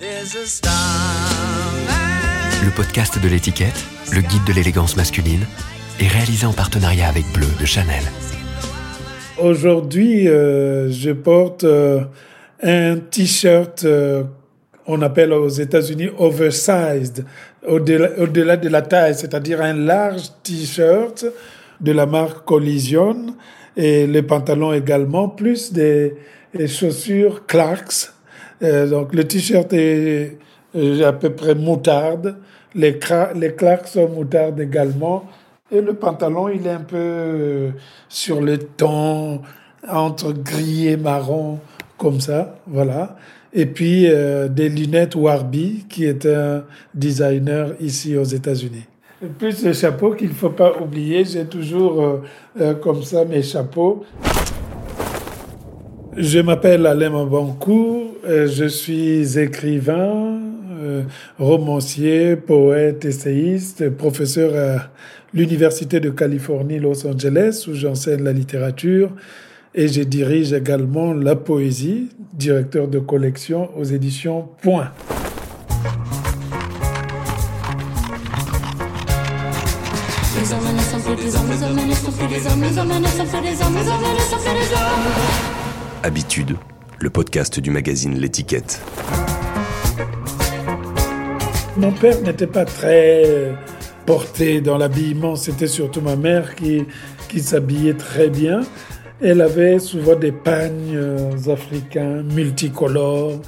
Le podcast de l'étiquette, le guide de l'élégance masculine, est réalisé en partenariat avec Bleu de Chanel. Aujourd'hui, euh, je porte euh, un t-shirt, euh, on appelle aux États-Unis oversized, au-delà de la taille, c'est-à-dire un large t-shirt de la marque Collision et les pantalons également, plus des, chaussures Clarks. Donc le t-shirt est à peu près moutarde, les, les sont moutarde également. Et le pantalon, il est un peu sur le ton, entre gris et marron, comme ça, voilà. Et puis euh, des lunettes Warby, qui est un designer ici aux États-Unis. Puis le chapeau qu'il ne faut pas oublier, j'ai toujours euh, euh, comme ça mes chapeaux. Je m'appelle Alain Mabancourt, je suis écrivain, romancier, poète, essayiste, professeur à l'Université de Californie Los Angeles où j'enseigne la littérature et je dirige également la poésie, directeur de collection aux éditions Point. Habitude, le podcast du magazine L'étiquette. Mon père n'était pas très porté dans l'habillement, c'était surtout ma mère qui, qui s'habillait très bien. Elle avait souvent des pagnes euh, africains multicolores.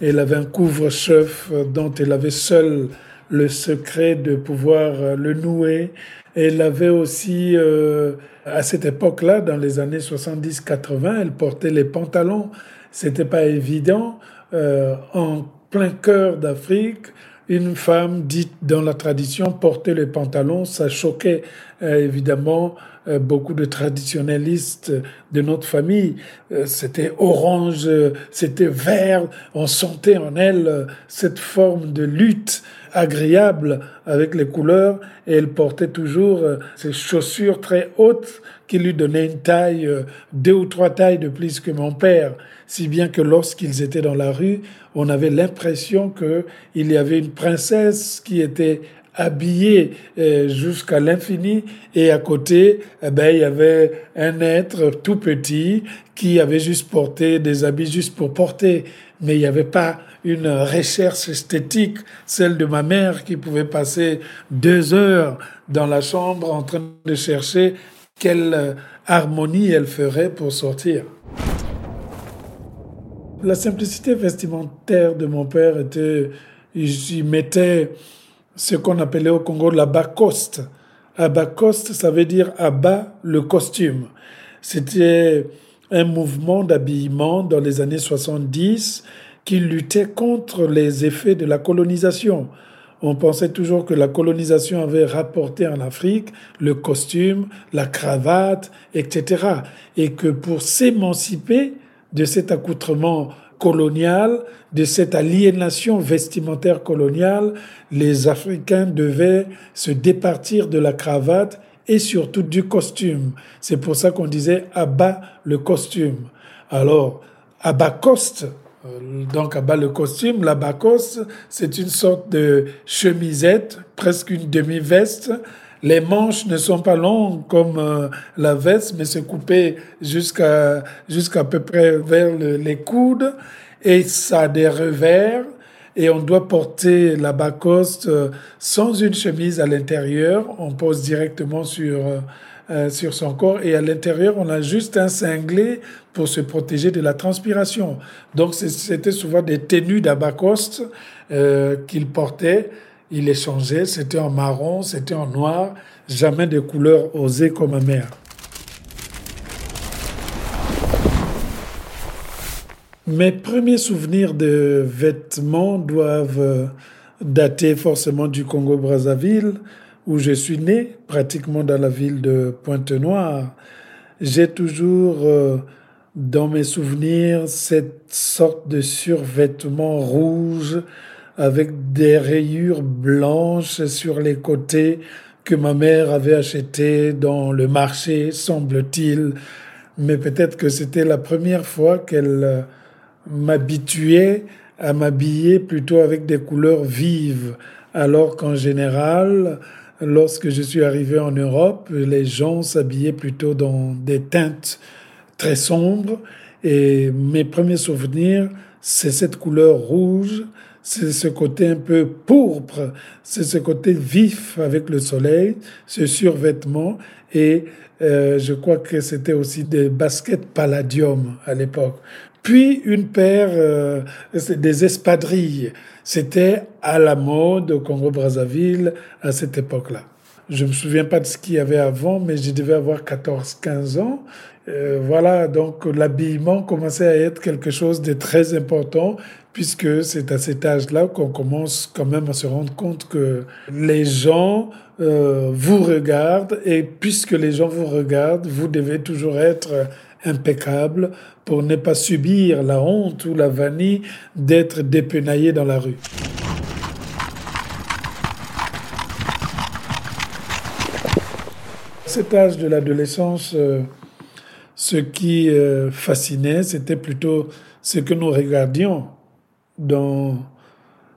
Elle avait un couvre-chef dont elle avait seule le secret de pouvoir euh, le nouer. Elle avait aussi, euh, à cette époque-là, dans les années 70-80, elle portait les pantalons. C'était pas évident. en plein cœur d'Afrique, une femme dite dans la tradition porter les pantalons, ça choquait euh, évidemment euh, beaucoup de traditionnalistes de notre famille. Euh, c'était orange, c'était vert, on sentait en elle cette forme de lutte agréable avec les couleurs et elle portait toujours ces chaussures très hautes qui lui donnaient une taille, deux ou trois tailles de plus que mon père si bien que lorsqu'ils étaient dans la rue, on avait l'impression qu'il y avait une princesse qui était habillée euh, jusqu'à l'infini et à côté, eh ben, il y avait un être tout petit qui avait juste porté des habits juste pour porter, mais il n'y avait pas une recherche esthétique, celle de ma mère qui pouvait passer deux heures dans la chambre en train de chercher quelle harmonie elle ferait pour sortir. La simplicité vestimentaire de mon père était, j'y mettais ce qu'on appelait au Congo la bacoste. Abacoste, ça veut dire abat le costume. C'était un mouvement d'habillement dans les années 70 qui luttait contre les effets de la colonisation. On pensait toujours que la colonisation avait rapporté en Afrique le costume, la cravate, etc. Et que pour s'émanciper, de cet accoutrement colonial, de cette aliénation vestimentaire coloniale, les Africains devaient se départir de la cravate et surtout du costume. C'est pour ça qu'on disait abat le costume. Alors, abacoste, euh, donc abat le costume, l'abacoste, c'est une sorte de chemisette, presque une demi-veste, les manches ne sont pas longues comme euh, la veste, mais c'est coupé jusqu'à jusqu'à peu près vers les coudes et ça a des revers et on doit porter la bacoste euh, sans une chemise à l'intérieur. On pose directement sur euh, sur son corps et à l'intérieur on a juste un cinglé pour se protéger de la transpiration. Donc c'était souvent des tenues d'abacoste qu'il portait il échangeait, c'était en marron, c'était en noir, jamais de couleur osée comme ma mère. Mes premiers souvenirs de vêtements doivent dater forcément du Congo-Brazzaville, où je suis né, pratiquement dans la ville de Pointe-Noire. J'ai toujours euh, dans mes souvenirs cette sorte de survêtement rouge avec des rayures blanches sur les côtés que ma mère avait acheté dans le marché, semble-t-il. Mais peut-être que c'était la première fois qu'elle euh, m'habituait à m'habiller plutôt avec des couleurs vives, alors qu'en général, lorsque je suis arrivé en Europe, les gens s'habillaient plutôt dans des teintes très sombres. Et mes premiers souvenirs, c'est cette couleur rouge, c'est ce côté un peu pourpre, c'est ce côté vif avec le soleil, ce survêtement. Et euh, je crois que c'était aussi des baskets palladium à l'époque. Puis une paire, euh, des espadrilles. C'était à la mode au Congo-Brazzaville à cette époque-là. Je me souviens pas de ce qu'il y avait avant, mais je devais avoir 14-15 ans. Euh, voilà, donc l'habillement commençait à être quelque chose de très important, puisque c'est à cet âge-là qu'on commence quand même à se rendre compte que les gens euh, vous regardent, et puisque les gens vous regardent, vous devez toujours être impeccable pour ne pas subir la honte ou la vanille d'être dépenaillé dans la rue. cet âge de l'adolescence, euh, ce qui euh, fascinait, c'était plutôt ce que nous regardions dans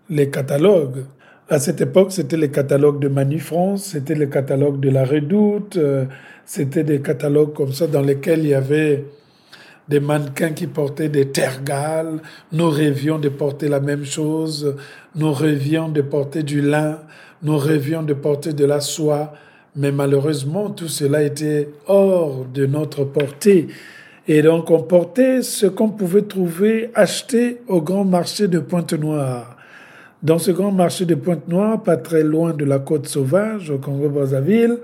les catalogues. À cette époque, c'était les catalogues de Manu France, c'était les catalogues de la Redoute, euh, c'était des catalogues comme ça dans lesquels il y avait des mannequins qui portaient des tergales. Nous rêvions de porter la même chose. Nous rêvions de porter du lin. Nous rêvions de porter de la soie. Mais malheureusement, tout cela était hors de notre portée. Et donc, on portait ce qu'on pouvait trouver acheté au grand marché de Pointe-Noire. Dans ce grand marché de Pointe-Noire, pas très loin de la côte sauvage, au Congo-Brazzaville,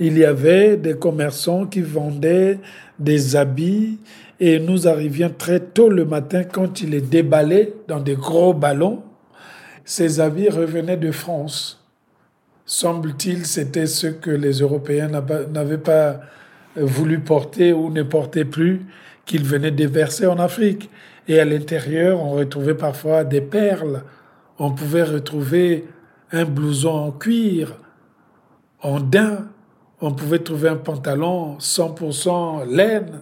il y avait des commerçants qui vendaient des habits et nous arrivions très tôt le matin quand il les déballaient dans des gros ballons. Ces habits revenaient de France. Semble-t-il, c'était ce que les Européens n'avaient pas voulu porter ou ne portaient plus, qu'ils venaient déverser en Afrique. Et à l'intérieur, on retrouvait parfois des perles. On pouvait retrouver un blouson en cuir, en daim, on pouvait trouver un pantalon 100% laine,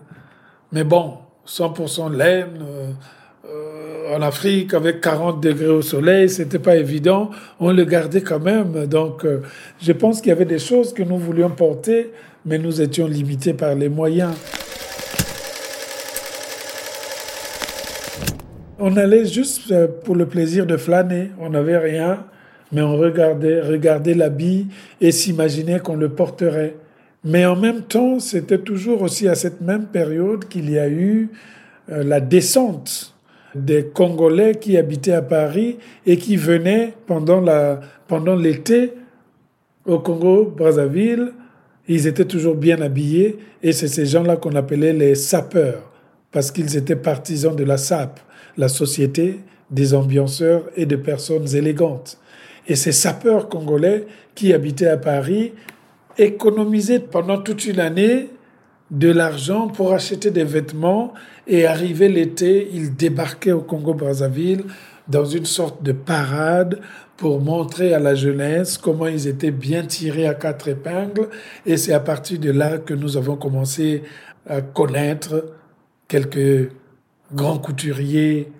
mais bon, 100% laine euh, euh, en Afrique avec 40 degrés au soleil, c'était pas évident. On le gardait quand même. Donc, euh, je pense qu'il y avait des choses que nous voulions porter, mais nous étions limités par les moyens. On allait juste pour le plaisir de flâner. On n'avait rien mais on regardait, regardait l'habit et s'imaginait qu'on le porterait. Mais en même temps, c'était toujours aussi à cette même période qu'il y a eu euh, la descente des Congolais qui habitaient à Paris et qui venaient pendant la pendant l'été au Congo Brazzaville. Ils étaient toujours bien habillés et c'est ces gens-là qu'on appelait les sapeurs parce qu'ils étaient partisans de la SAP, la société des ambianceurs et de personnes élégantes. Et ces sapeurs congolais qui habitaient à Paris économisaient pendant toute une année de l'argent pour acheter des vêtements et arrivé l'été, ils débarquaient au Congo-Brazzaville dans une sorte de parade pour montrer à la jeunesse comment ils étaient bien tirés à quatre épingles. Et c'est à partir de là que nous avons commencé à connaître quelques grands couturiers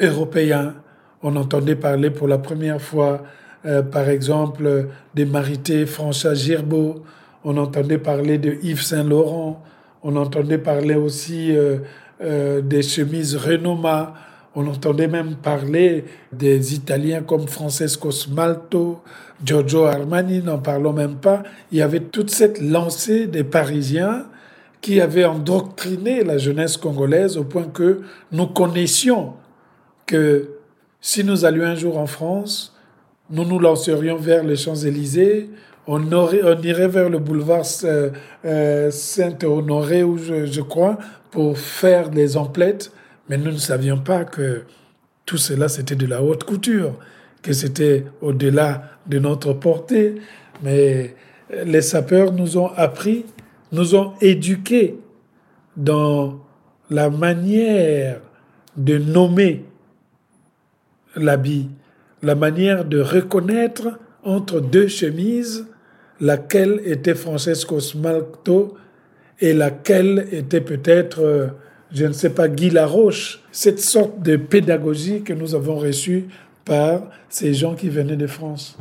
européens. On entendait parler pour la première fois euh, par exemple, des Marités François Girbeau, on entendait parler de Yves Saint-Laurent, on entendait parler aussi euh, euh, des chemises Renoma, on entendait même parler des Italiens comme Francesco Smalto, Giorgio Armani, n'en parlons même pas. Il y avait toute cette lancée des Parisiens qui avaient endoctriné la jeunesse congolaise au point que nous connaissions que si nous allions un jour en France, nous nous lancerions vers les Champs-Élysées, on, irait vers le boulevard euh, Saint-Honoré, je, crois, pour faire des emplettes, mais nous ne savions pas que tout cela, c'était de la haute couture, que c'était au-delà de notre portée. Mais les sapeurs nous ont appris, nous ont éduqués dans la manière de nommer l'habit la manière de reconnaître entre deux chemises laquelle était Francesco Smalto et laquelle était peut-être, je ne sais pas, Guy Laroche, cette sorte de pédagogie que nous avons reçue par ces gens qui venaient de France.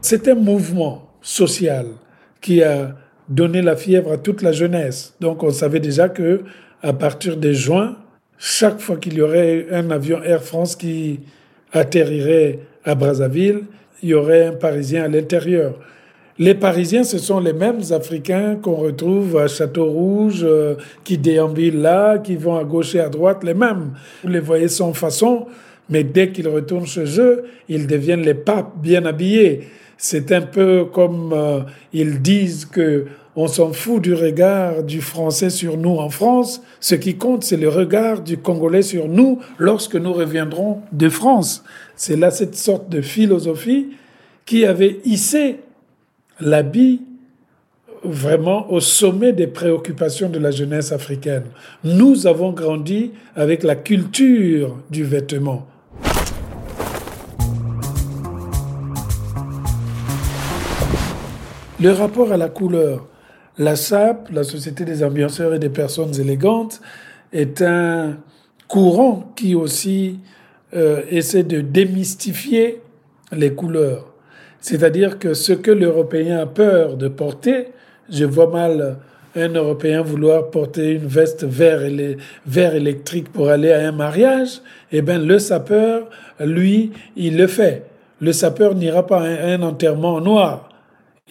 C'est un mouvement social qui a donné la fièvre à toute la jeunesse. Donc on savait déjà que à partir de juin, chaque fois qu'il y aurait un avion Air France qui atterrirait à Brazzaville, il y aurait un Parisien à l'intérieur. Les Parisiens, ce sont les mêmes Africains qu'on retrouve à Château-Rouge, euh, qui déambulent là, qui vont à gauche et à droite, les mêmes. Vous les voyez sans façon, mais dès qu'ils retournent chez eux, ils deviennent les papes bien habillés. C'est un peu comme euh, ils disent que on s'en fout du regard du Français sur nous en France. Ce qui compte, c'est le regard du Congolais sur nous lorsque nous reviendrons de France. C'est là cette sorte de philosophie qui avait hissé l'habit vraiment au sommet des préoccupations de la jeunesse africaine. Nous avons grandi avec la culture du vêtement. Le rapport à la couleur. La SAP, la Société des ambianceurs et des personnes élégantes, est un courant qui aussi euh, essaie de démystifier les couleurs. C'est-à-dire que ce que l'Européen a peur de porter, je vois mal un Européen vouloir porter une veste vert, électrique pour aller à un mariage, eh bien le sapeur, lui, il le fait. Le sapeur n'ira pas à un enterrement noir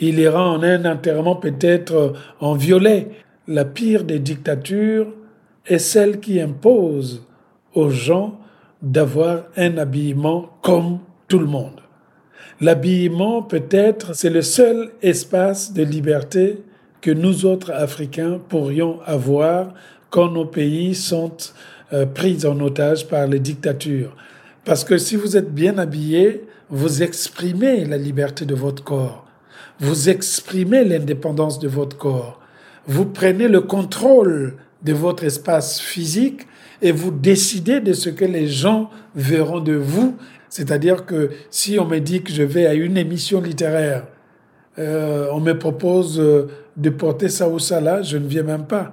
il ira en un enterrement peut-être en violet. La pire des dictatures est celle qui impose aux gens d'avoir un habillement comme tout le monde. L'habillement, peut-être, c'est le seul espace de liberté que nous autres Africains pourrions avoir quand nos pays sont euh, pris en otage par les dictatures. Parce que si vous êtes bien habillé, vous exprimez la liberté de votre corps vous exprimez l'indépendance de votre corps, vous prenez le contrôle de votre espace physique et vous décidez de ce que les gens verront de vous. C'est-à-dire que si on me dit que je vais à une émission littéraire, euh, on me propose euh, de porter ça ou ça là, je ne viens même pas.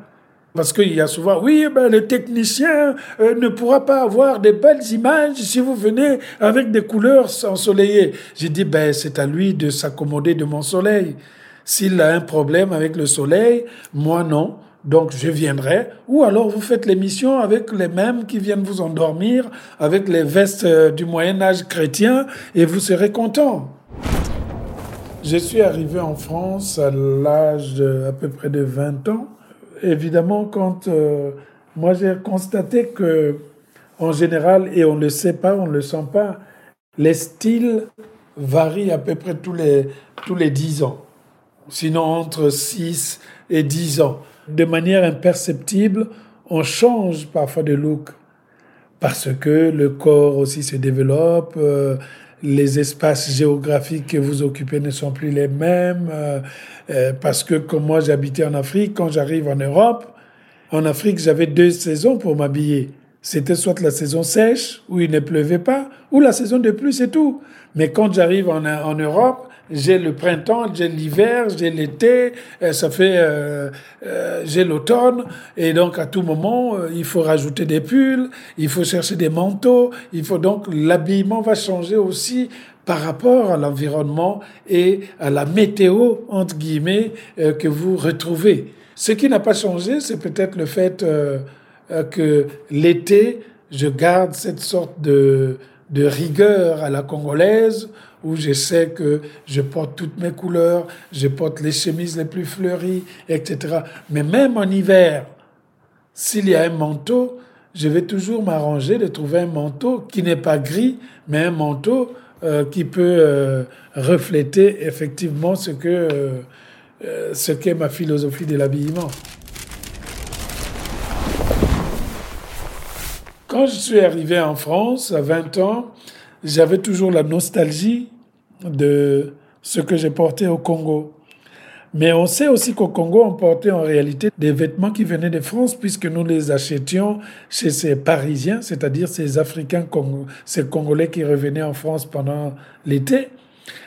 Parce qu'il y a souvent, oui, ben, le technicien euh, ne pourra pas avoir de belles images si vous venez avec des couleurs ensoleillées. J'ai dit, ben, c'est à lui de s'accommoder de mon soleil. S'il a un problème avec le soleil, moi non. Donc je viendrai. Ou alors vous faites l'émission avec les mêmes qui viennent vous endormir, avec les vestes euh, du Moyen Âge chrétien, et vous serez content. Je suis arrivé en France à l'âge à peu près de 20 ans évidemment, quand euh, moi j'ai constaté que, en général, et on ne le sait pas, on ne le sent pas, les styles varient à peu près tous les, tous les 10 ans, sinon entre 6 et 10 ans. De manière imperceptible, on change parfois de look parce que le corps aussi se développe, euh, les espaces géographiques que vous occupez ne sont plus les mêmes, euh, euh, parce que comme moi j'habitais en Afrique, quand j'arrive en Europe, en Afrique j'avais deux saisons pour m'habiller. C'était soit la saison sèche, où il ne pleuvait pas, ou la saison de pluie, c'est tout. Mais quand j'arrive en, en Europe, j'ai le printemps, j'ai l'hiver, j'ai l'été, euh, ça fait, euh, euh, j'ai l'automne, et donc à tout moment, il faut rajouter des pulls, il faut chercher des manteaux, il faut donc l'habillement va changer aussi par rapport à l'environnement et à la météo entre guillemets que vous retrouvez. Ce qui n'a pas changé, c'est peut-être le fait que l'été, je garde cette sorte de, de rigueur à la congolaise où je sais que je porte toutes mes couleurs, je porte les chemises les plus fleuries, etc. Mais même en hiver, s'il y a un manteau, je vais toujours m'arranger de trouver un manteau qui n'est pas gris, mais un manteau euh, qui peut euh, refléter effectivement ce euh, ce qu'est ma philosophie de l'habillement. Quand je suis arrivé en France à 20 ans, j'avais toujours la nostalgie de ce que j'ai porté au Congo. Mais on sait aussi qu'au Congo, on portait en réalité des vêtements qui venaient de France, puisque nous les achetions chez ces Parisiens, c'est-à-dire ces Africains, ces Congolais qui revenaient en France pendant l'été.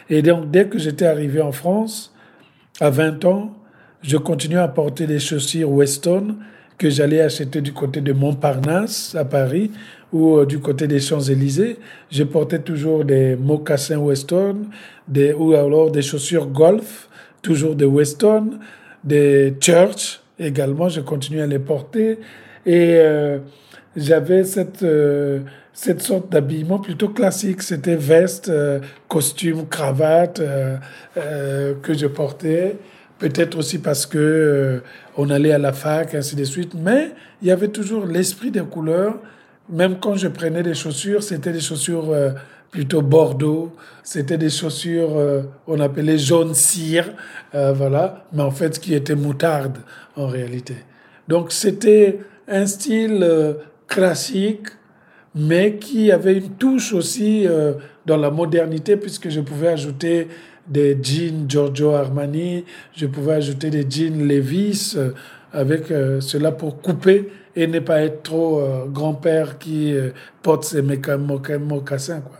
Et donc, dès que j'étais arrivé en France, à 20 ans, je continuais à porter des chaussures Weston que j'allais acheter du côté de Montparnasse à Paris ou euh, du côté des Champs-Élysées. Je portais toujours des mocassins Weston des, ou alors des chaussures golf, toujours des Weston, des Church également, je continuais à les porter. Et euh, j'avais cette, euh, cette sorte d'habillement plutôt classique. C'était veste, costume, cravate que je portais peut-être aussi parce que euh, on allait à la fac, ainsi de suite, mais il y avait toujours l'esprit des couleurs. Même quand je prenais des chaussures, c'était des chaussures euh, plutôt bordeaux, c'était des chaussures, euh, on appelait jaune cire, voilà, mais en fait qui était moutarde en réalité. Donc c'était un style classique, mais qui avait une touche aussi dans la modernité, puisque je pouvais ajouter des jeans Giorgio Armani, je pouvais ajouter des jeans Levis euh, avec euh, cela pour couper et ne pas être trop euh, grand-père qui porte ses mocassins. Quoi.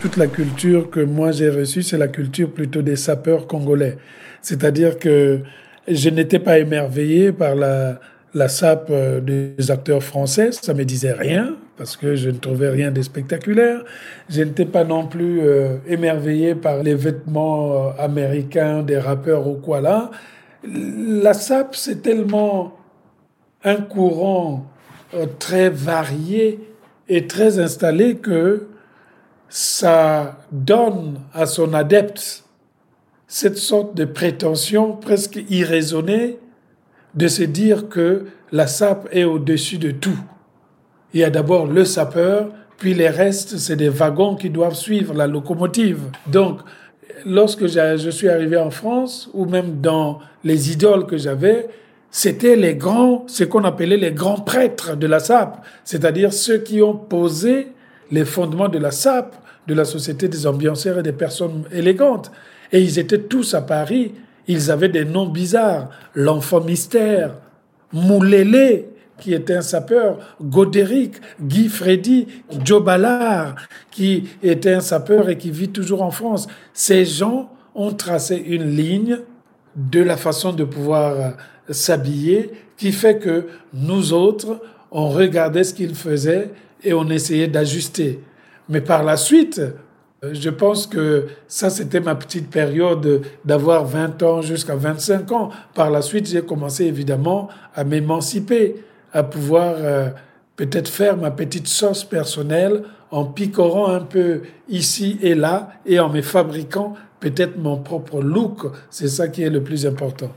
Toute la culture que moi j'ai reçue, c'est la culture plutôt des sapeurs congolais. C'est-à-dire que je n'étais pas émerveillé par la, la sape des acteurs français, ça me disait rien, parce que je ne trouvais rien de spectaculaire. Je n'étais pas non plus euh, émerveillé par les vêtements euh, américains des rappeurs ou quoi là. La SAP, c'est tellement un courant euh, très varié et très installé que ça donne à son adepte cette sorte de prétention presque irraisonnée de se dire que la SAP est au-dessus de tout. Il y a d'abord le sapeur, puis les restes, c'est des wagons qui doivent suivre la locomotive. Donc, lorsque je suis arrivé en France, ou même dans les idoles que j'avais, c'était les grands, ce qu'on appelait les grands prêtres de la SAP, c'est-à-dire ceux qui ont posé les fondements de la SAP, de la Société des ambianceurs et des personnes élégantes. Et ils étaient tous à Paris. Ils avaient des noms bizarres. L'enfant mystère, Moulélé, qui était un sapeur, Godéric, Guy Freddy, Joe Ballard, qui était un sapeur et qui vit toujours en France. Ces gens ont tracé une ligne de la façon de pouvoir euh, s'habiller qui fait que nous autres, on regardait ce qu'ils faisaient et on essayait d'ajuster. Mais par la suite, euh, je pense que ça, c'était ma petite période d'avoir 20 ans jusqu'à 25 ans. Par la suite, j'ai commencé évidemment à m'émanciper à pouvoir euh, peut-être faire ma petite sauce personnelle en picorant un peu ici et là et en me fabriquant peut-être mon propre look. C'est ça qui est le plus important.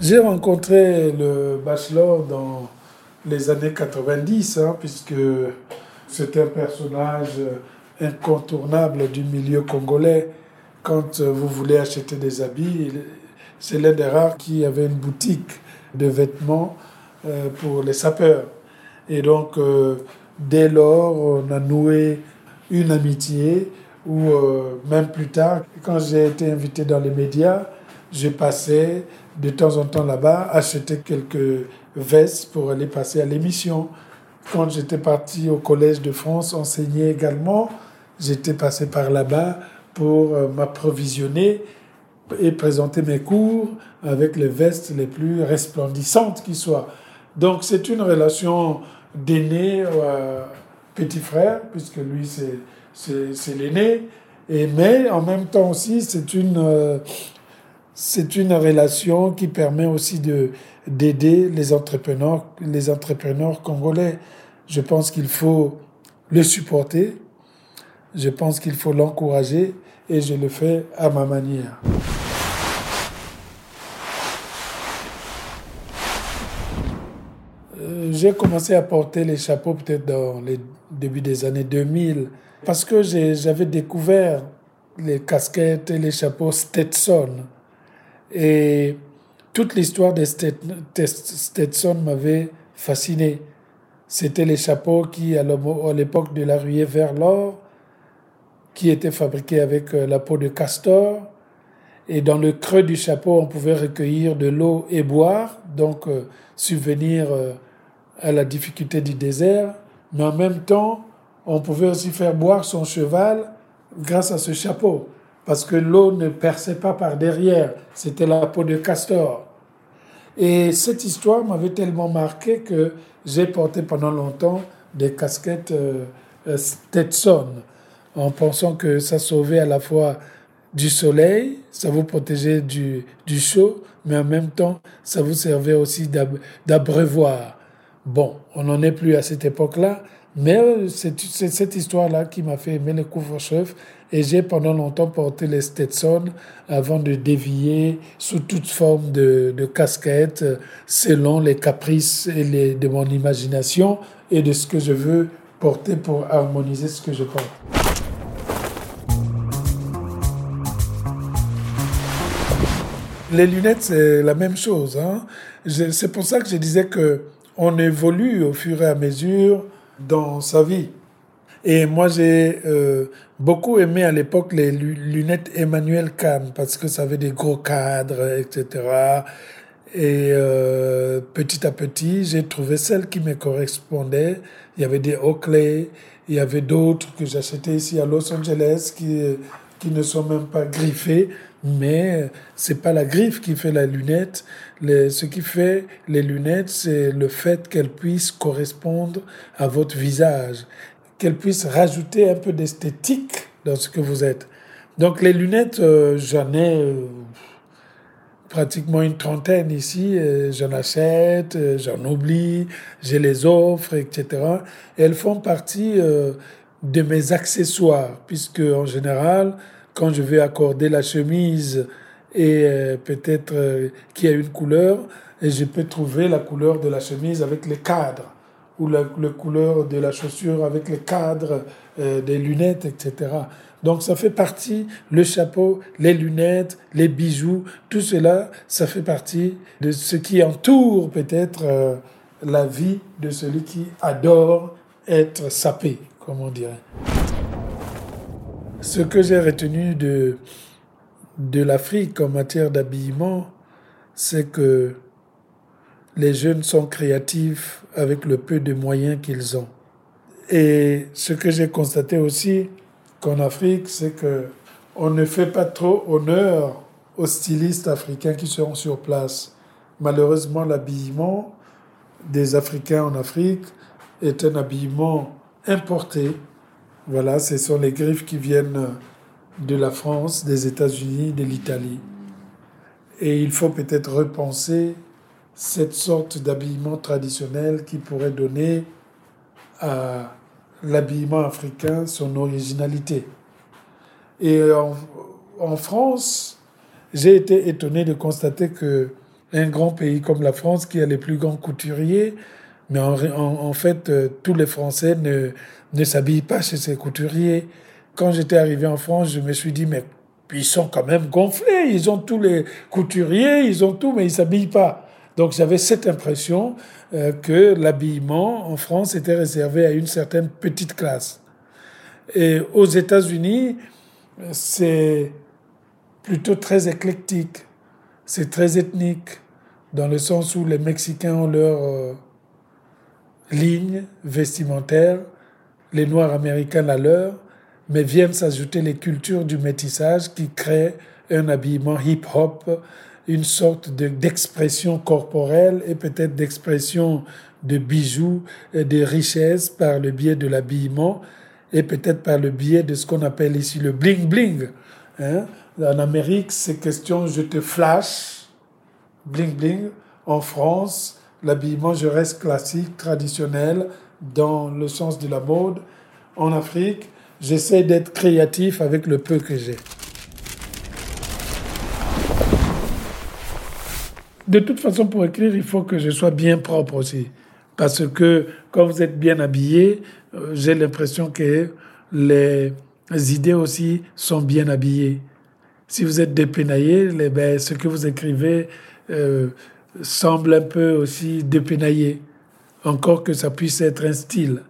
J'ai rencontré le bachelor dans les années 90, hein, puisque c'est un personnage incontournable du milieu congolais. Quand vous voulez acheter des habits, c'est l'un des rares qui avait une boutique de vêtements euh, pour les sapeurs. Et donc, euh, dès lors, on a noué une amitié où, euh, même plus tard, quand j'ai été invité dans les médias, j'ai passé de temps en temps là-bas, acheter quelques vestes pour aller passer à l'émission. Quand j'étais parti au Collège de France enseigner également, j'étais passé par là-bas pour m'approvisionner et présenter mes cours avec les vestes les plus resplendissantes qui soient. Donc c'est une relation d'aîné euh, petit frère, puisque lui c'est l'aîné, et mais en même temps aussi c'est une euh, c'est une relation qui permet aussi de d'aider les entrepreneurs les entrepreneurs congolais. Je pense qu'il faut le supporter, je pense qu'il faut l'encourager et je le fais à ma manière. J'ai commencé à porter les chapeaux peut-être dans les débuts des années 2000 parce que j'avais découvert les casquettes et les chapeaux Stetson. Et toute l'histoire des Stetson m'avait fasciné. C'était les chapeaux qui, à l'époque de la ruée vers l'or, qui étaient fabriqués avec euh, la peau de castor. Et dans le creux du chapeau, on pouvait recueillir de l'eau et boire, donc euh, subvenir euh, à la difficulté du désert, mais en même temps, on pouvait aussi faire boire son cheval grâce à ce chapeau, parce que l'eau ne perçait pas par derrière, c'était la peau de castor. Et cette histoire m'avait tellement marqué que j'ai porté pendant longtemps des casquettes euh, euh, Stetson, en pensant que ça sauvait à la fois du soleil, ça vous protégeait du, du chaud, mais en même temps, ça vous servait aussi d'abreuvoir. Bon, on n'en est plus à cette époque-là, mais c'est cette histoire-là qui m'a fait aimer le couvre-chef et j'ai pendant longtemps porté les Stetson avant de dévier sous toute forme de, de casquette selon les caprices et les, de mon imagination et de ce que je veux porter pour harmoniser ce que je porte. Les lunettes, c'est la même chose. Hein. C'est pour ça que je disais que on évolue au fur et à mesure dans sa vie. Et moi, j'ai euh, beaucoup aimé à l'époque les lunettes Emmanuel Kahn parce que ça avait des gros cadres, etc. Et euh, petit à petit, j'ai trouvé celles qui me correspondaient. Il y avait des Oakley, il y avait d'autres que j'achetais ici à Los Angeles qui, qui ne sont même pas griffées, mais c'est pas la griffe qui fait la lunette. Ce qui fait les lunettes, c'est le fait qu'elles puissent correspondre à votre visage qu'elle puisse rajouter un peu d'esthétique dans ce que vous êtes. Donc les lunettes, euh, j'en ai euh, pratiquement une trentaine ici. Euh, j'en achète, j'en oublie, je les offre, etc. elles font partie de mes accessoires, puisque en général, quand je vais accorder la chemise et peut-être qui a une couleur, je peux trouver la couleur de la chemise avec les cadres ou la, couleur de la chaussure avec le cadre euh, des lunettes, etc. Donc ça fait partie, le chapeau, les lunettes, les bijoux, tout cela, ça fait partie de ce qui entoure peut-être euh, la vie de celui qui adore être sapé, comme on dirait. Ce que j'ai retenu de, de l'Afrique en matière d'habillement, c'est que les jeunes sont créatifs avec le peu de moyens qu'ils ont. Et ce que j'ai constaté aussi qu'en Afrique, c'est que on ne fait pas trop honneur aux stylistes africains qui seront sur place. Malheureusement, l'habillement des Africains en Afrique est un habillement importé. Voilà, ce sont les griffes qui viennent de la France, des États-Unis, de l'Italie. Et il faut peut-être repenser cette sorte d'habillement traditionnel qui pourrait donner à l'habillement africain son originalité. Et en, France, j'ai été étonné de constater que un grand pays comme la France, qui a les plus grands couturiers, mais en, fait, euh, tous les Français ne, ne s'habillent pas chez ces couturiers. Quand j'étais arrivé en France, je me suis dit, mais ils sont quand même gonflés, ils ont tous les couturiers, ils ont tout, mais ils s'habillent pas. Donc j'avais cette impression euh, que l'habillement en France était réservé à une certaine petite classe. Et aux États-Unis, c'est plutôt très éclectique, c'est très ethnique, dans le sens où les Mexicains ont leur euh, ligne vestimentaire, les Noirs américains la leur, mais viennent s'ajouter les cultures du métissage qui créent un habillement hip-hop une sorte d'expression corporelle et peut-être d'expression de bijoux et de richesses par le biais de l'habillement et peut-être par le biais de ce qu'on appelle ici le bling bling. Hein. En Amérique, c'est question je te flash, bling bling. En France, l'habillement, je reste classique, traditionnel, dans le sens de la mode. En Afrique, j'essaie d'être créatif avec le peu que j'ai. de toute façon, pour écrire, il faut que je sois bien propre aussi. Parce que quand vous êtes bien habillé, euh, j'ai l'impression que les idées aussi sont bien habillées. Si vous êtes dépénaillé, les, ben, ce que vous écrivez euh, semble un peu aussi dépénaillé, encore que ça puisse être un style.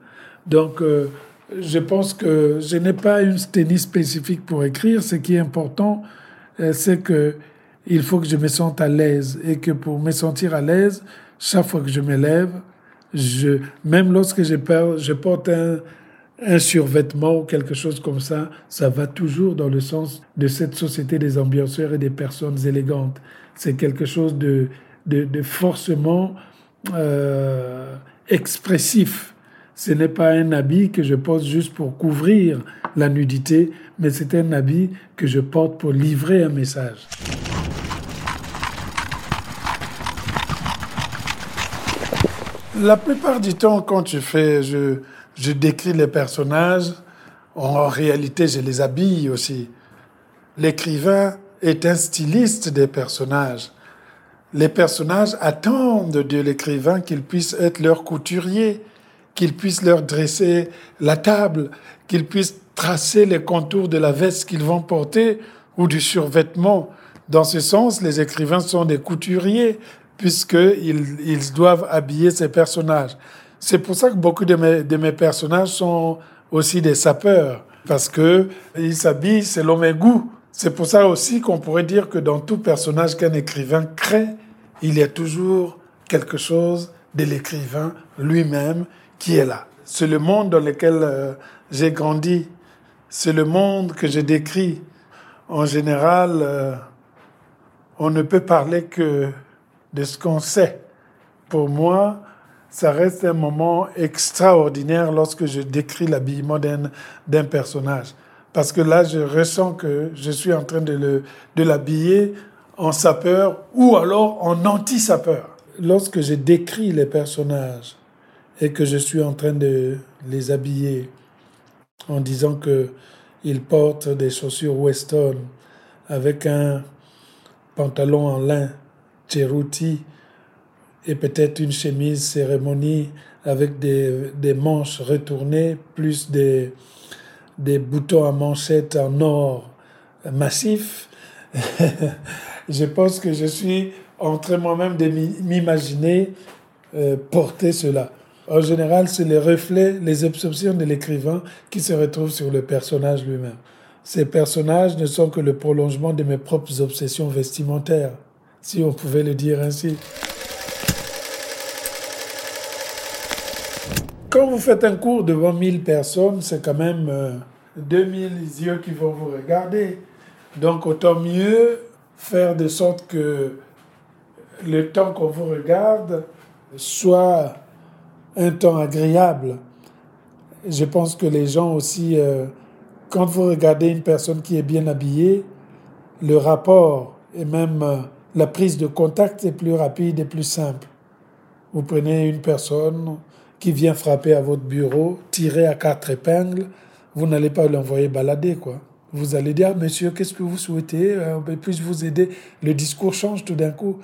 Donc, euh, je pense que je n'ai pas une tennis spécifique pour écrire. Ce qui est important, c'est que il faut que je me sente à l'aise et que pour me sentir à l'aise, chaque fois que je me lève, Je, même lorsque je, porte un, survêtement ou quelque chose comme ça, ça va toujours dans le sens de cette société des ambianceurs et des personnes élégantes. C'est quelque chose de, de, de forcément euh, expressif. Ce n'est pas un habit que je porte juste pour couvrir la nudité, mais c'est un habit que je porte pour livrer un message. La plupart du temps, quand tu fais, je, je décris les personnages, en réalité, je les habille aussi. L'écrivain est un styliste des personnages. Les personnages attendent de l'écrivain qu'il puisse être leur couturier, qu'il puisse leur dresser la table, qu'il puisse tracer les contours de la veste qu'ils vont porter ou du survêtement. Dans ce sens, les écrivains sont des couturiers puisqu'ils ils doivent habiller ces personnages. C'est pour ça que beaucoup de mes, de mes personnages sont aussi des sapeurs, parce qu'ils s'habillent selon mes goûts. C'est pour ça aussi qu'on pourrait dire que dans tout personnage qu'un écrivain crée, il y a toujours quelque chose de l'écrivain lui-même qui est là. C'est le monde dans lequel euh, j'ai grandi. C'est le monde que j'ai décrit. En général, euh, on ne peut parler que de ce qu'on sait. Pour moi, ça reste un moment extraordinaire lorsque je décris l'habillement d'un personnage. Parce que là, je ressens que je suis en train de l'habiller en sapeur ou alors en anti-sapeur. Lorsque je décris les personnages et que je suis en train de les habiller en disant que ils portent des chaussures Weston avec un pantalon en lin Cheruti et peut-être une chemise cérémonie avec des, des manches retournées, plus des, des boutons à manchette en or massif. je pense que je suis en train moi-même de m'imaginer euh, porter cela. En général, c'est les reflets, les obsessions de l'écrivain qui se retrouvent sur le personnage lui-même. Ces personnages ne sont que le prolongement de mes propres obsessions vestimentaires, si on pouvait le dire ainsi. Quand vous faites un cours devant 1000 personnes, c'est quand même 2000 euh, yeux qui vont vous regarder. Donc autant mieux faire de sorte que le temps qu'on vous regarde soit un temps agréable. Je pense que les gens aussi, euh, quand vous regardez une personne qui est bien habillée, le rapport et même euh, la prise de contact est plus rapide et plus simple. Vous prenez une personne, qui vient frapper à votre bureau, tirer à quatre épingles, vous n'allez pas l'envoyer balader, quoi. Vous allez dire, monsieur, qu'est-ce que vous souhaitez? Euh, Puis-je vous aider Le discours change tout d'un coup.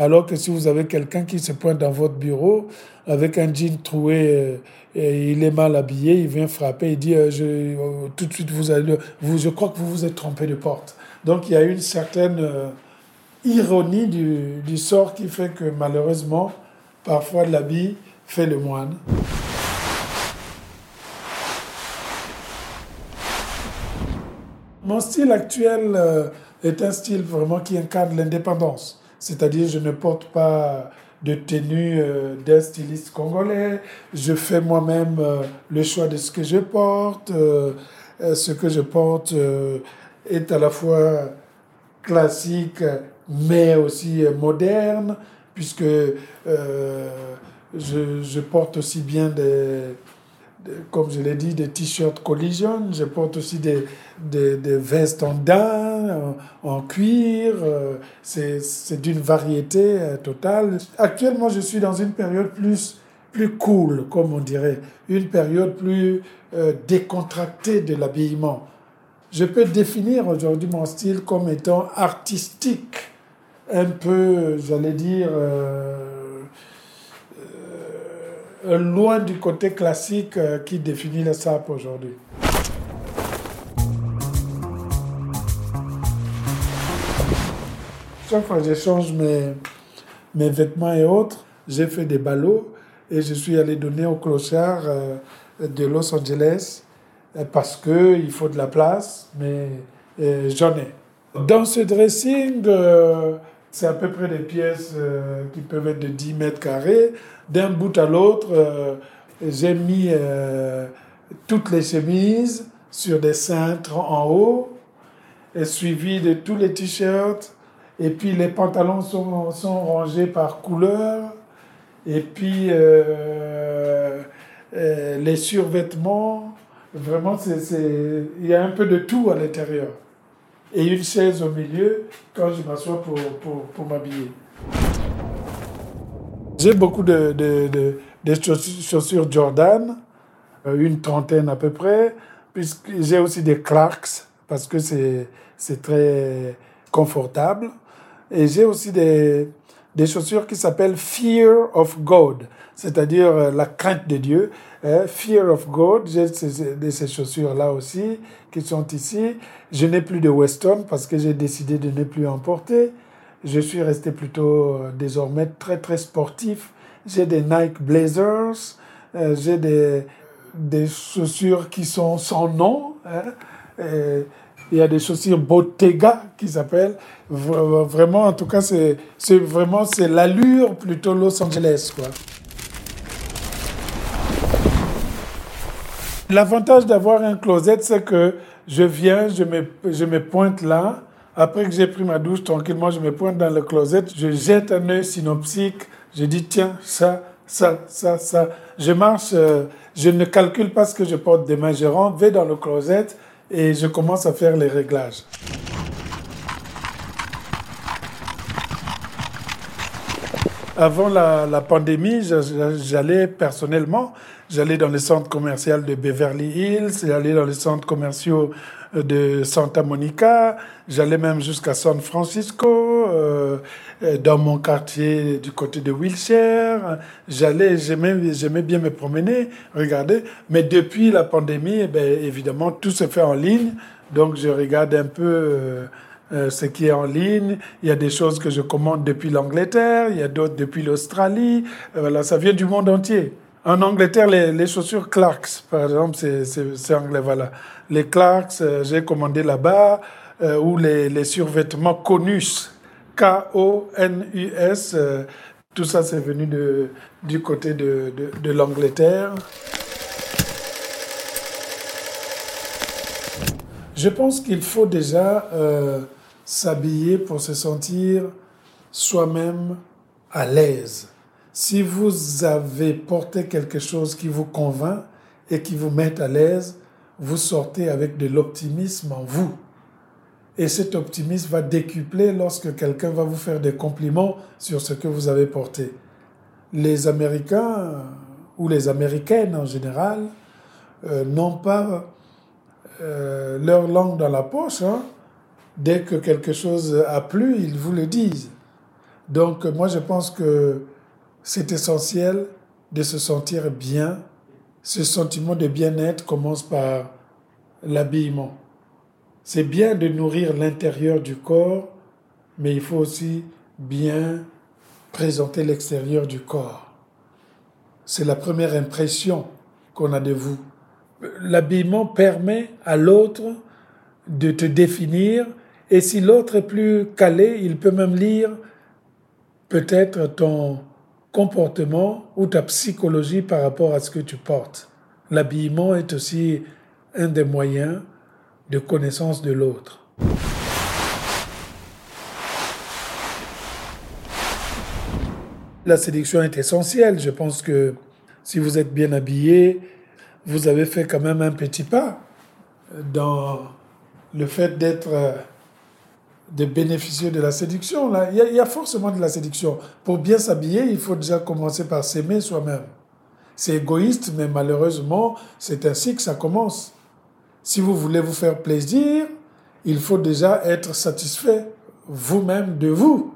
Alors que si vous avez quelqu'un qui se pointe dans votre bureau avec un jean troué euh, et il est mal habillé, il vient frapper, il dit euh, je, tout de suite vous allez, vous, je crois que vous vous êtes trompé de porte. Donc il y a une certaine ironie du, sort qui fait que malheureusement, parfois l'habit fait le moine. Mon style actuel euh, est un style vraiment qui incarne l'indépendance. C'est-à-dire, je ne porte pas de tenue euh, d'un styliste congolais. Je fais moi-même euh, le choix de ce que je porte. ce que je porte est à la fois classique, mais aussi moderne, puisque je, porte aussi bien des, comme je l'ai dit, des t-shirts collision. Je porte aussi des, des, vestes en daim, en, cuir. Euh, c'est d'une variété euh, totale. Actuellement, je suis dans une période plus, plus cool, comme on dirait. Une période plus euh, décontractée de l'habillement. Je peux définir aujourd'hui mon style comme étant artistique, un peu, j'allais dire, loin du côté classique euh, qui définit le SAP aujourd'hui. Chaque fois que j'échange mes, mes vêtements et autres, j'ai fait des ballots et je suis allé donner au clochard euh, de Los Angeles parce qu'il faut de la place, mais j'en ai. Dans ce dressing, C'est à peu près des pièces euh, qui peuvent être de 10 mètres carrés. D'un bout à l'autre, euh, j'ai mis euh, toutes les chemises sur des cintres en haut, et suivi de tous les t-shirts. Et puis les pantalons sont, sont rangés par couleur. Et puis les survêtements. Vraiment, il y a un peu de tout à l'intérieur et une chaise au milieu quand je m'assois pour, pour, pour m'habiller. J'ai beaucoup de, de, de, chaussures Jordan, euh, une trentaine à peu près, puisque j'ai aussi des Clarks parce que c'est très confortable. Et j'ai aussi des, des chaussures qui s'appellent Fear of God, c'est-à-dire euh, la crainte de Dieu. Hein, Fear of God, j'ai ces, ces chaussures-là aussi qui sont ici. Je n'ai plus de Weston parce que j'ai décidé de ne plus en porter. Je suis resté plutôt euh, désormais très très sportif. J'ai des Nike Blazers, euh, j'ai des, chaussures qui sont sans nom. Hein, il y a des chaussures Bottega qui s'appellent. Vraiment, en tout cas, c'est vraiment c'est l'allure plutôt Los Angeles. Quoi. L'avantage d'avoir un closet, c'est que je viens, je me, je me pointe là. Après que j'ai pris ma douche, tranquillement, je me pointe dans le closet. Je jette un œil synopsique. Je dis, tiens, ça, ça, ça, ça. Je marche, euh, je ne calcule pas ce que je porte demain. Je rentre, vais dans le closet et je commence à faire les réglages. Avant la pandémie, j'allais personnellement, j'allais dans les centres commerciaux de Beverly Hills, j'allais dans les centres commerciaux de Santa Monica, j'allais même jusqu'à San Francisco, euh, dans mon quartier du côté de Wilshire. J'allais, j'aimais, j'aimais bien me promener, regarder. Mais depuis la pandémie, eh ben, évidemment, tout se fait en ligne. Donc, je regarde un peu euh, euh, ce qui est en ligne. Il y a des choses que je commande depuis l'Angleterre, il y a d'autres depuis l'Australie. voilà, ça vient du monde entier. En Angleterre, les, chaussures Clarks, par exemple, c'est anglais, voilà. Les Clarks, euh, j'ai commandé là-bas, euh, ou les, survêtements Conus, K-O-N-U-S, euh, tout ça, c'est venu de, du côté de l'Angleterre. Je pense qu'il faut déjà s'habiller pour se sentir soi-même à l'aise. Si vous avez porté quelque chose qui vous convainc et qui vous met à l'aise, vous sortez avec de l'optimisme en vous. Et cet optimisme va décupler lorsque quelqu'un va vous faire des compliments sur ce que vous avez porté. Les Américains ou les Américaines en général euh, n'ont pas euh, leur langue dans la poche. Hein. Dès que quelque chose a plu, ils vous le disent. Donc moi je pense que c'est essentiel de se sentir bien. Ce sentiment de bien-être commence par l'habillement. C'est bien de nourrir l'intérieur du corps, mais il faut aussi bien présenter l'extérieur du corps. C'est la première impression qu'on a de vous. L'habillement permet à l'autre de te définir et si l'autre est plus calé, il peut même lire peut-être ton, comportement ou ta psychologie par rapport à ce que tu portes. L'habillement est aussi un des moyens de connaissance de l'autre. La séduction est essentielle. Je pense que si vous êtes bien habillé, vous avez fait quand même un petit pas dans le fait d'être de bénéficier de la séduction. Là. Il, y a, il y a forcément de la séduction. Pour bien s'habiller, il faut déjà commencer par s'aimer soi-même. C'est égoïste, mais malheureusement, c'est ainsi que ça commence. Si vous voulez vous faire plaisir, il faut déjà être satisfait vous-même de vous.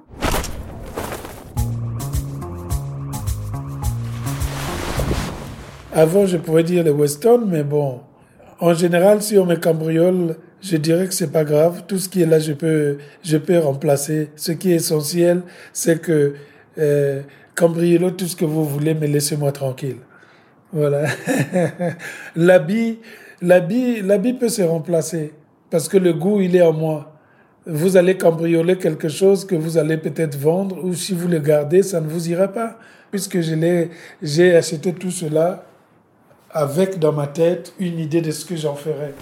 Avant, je pourrais dire les Weston, mais bon, en général, si on me cambriole, je dirais que c'est pas grave. Tout ce qui est là, je peux, je peux remplacer. Ce qui est essentiel, c'est que euh, cambriolez tout ce que vous voulez, mais laissez-moi tranquille. Voilà. l'habit, l'habit, l'habit peut se remplacer parce que le goût, il est en moi. vous allez cambrioler quelque chose que vous allez peut-être vendre ou si vous le gardez, ça ne vous ira pas. Puisque j'ai acheté tout cela avec dans ma tête une idée de ce que j'en ferai.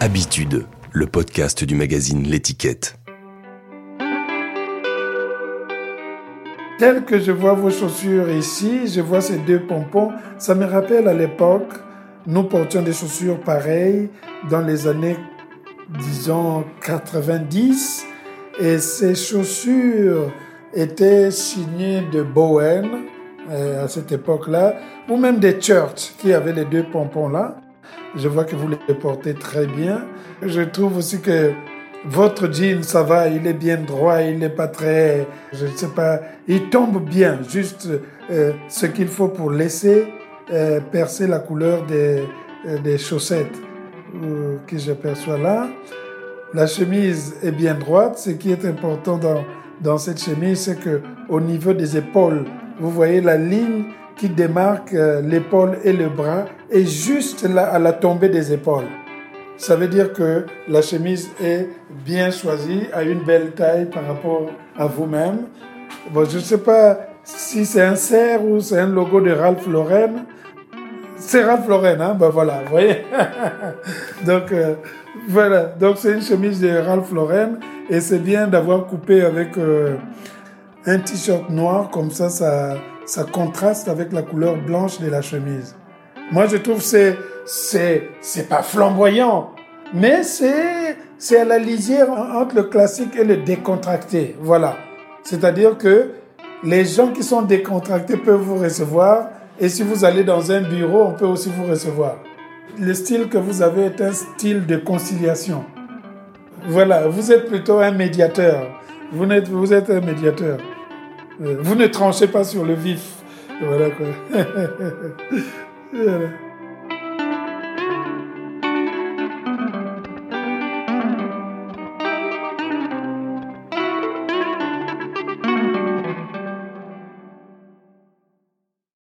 Habitude, le podcast du magazine L'étiquette. Tel que je vois vos chaussures ici, je vois ces deux pompons, ça me rappelle à l'époque, nous portions des chaussures pareilles dans les années, disons, 90. Et ces chaussures étaient signées de Bowen euh, à cette époque-là, ou même des Church qui avaient les deux pompons là. Je vois que vous les portez très bien. Je trouve aussi que votre jean, ça va, il est bien droit, il n'est pas très, je ne sais pas, il tombe bien, juste euh, ce qu'il faut pour laisser euh, percer la couleur des, des chaussettes que j'aperçois là. La chemise est bien droite. Ce qui est important dans, dans cette chemise, c'est que au niveau des épaules, vous voyez la ligne qui démarque l'épaule et le bras est juste là à la tombée des épaules. Ça veut dire que la chemise est bien choisie, a une belle taille par rapport à vous-même. Bon, je ne sais pas si c'est un cerf ou c'est un logo de Ralph Lauren. C'est Ralph Lauren, hein? Ben voilà, vous voyez? Donc, euh, voilà. Donc, c'est une chemise de Ralph Lauren et c'est bien d'avoir coupé avec euh, un t-shirt noir, comme ça, ça, contraste avec la couleur blanche de la chemise. Moi, je trouve c'est, c'est, c'est pas flamboyant, mais c'est, c'est à la lisière entre le classique et le décontracté. Voilà. C'est-à-dire que les gens qui sont décontractés peuvent vous recevoir, et si vous allez dans un bureau, on peut aussi vous recevoir. Le style que vous avez est un style de conciliation. Voilà, vous êtes plutôt un médiateur. Vous êtes, un médiateur. Euh, vous ne tranchez pas sur le vif. Voilà quoi.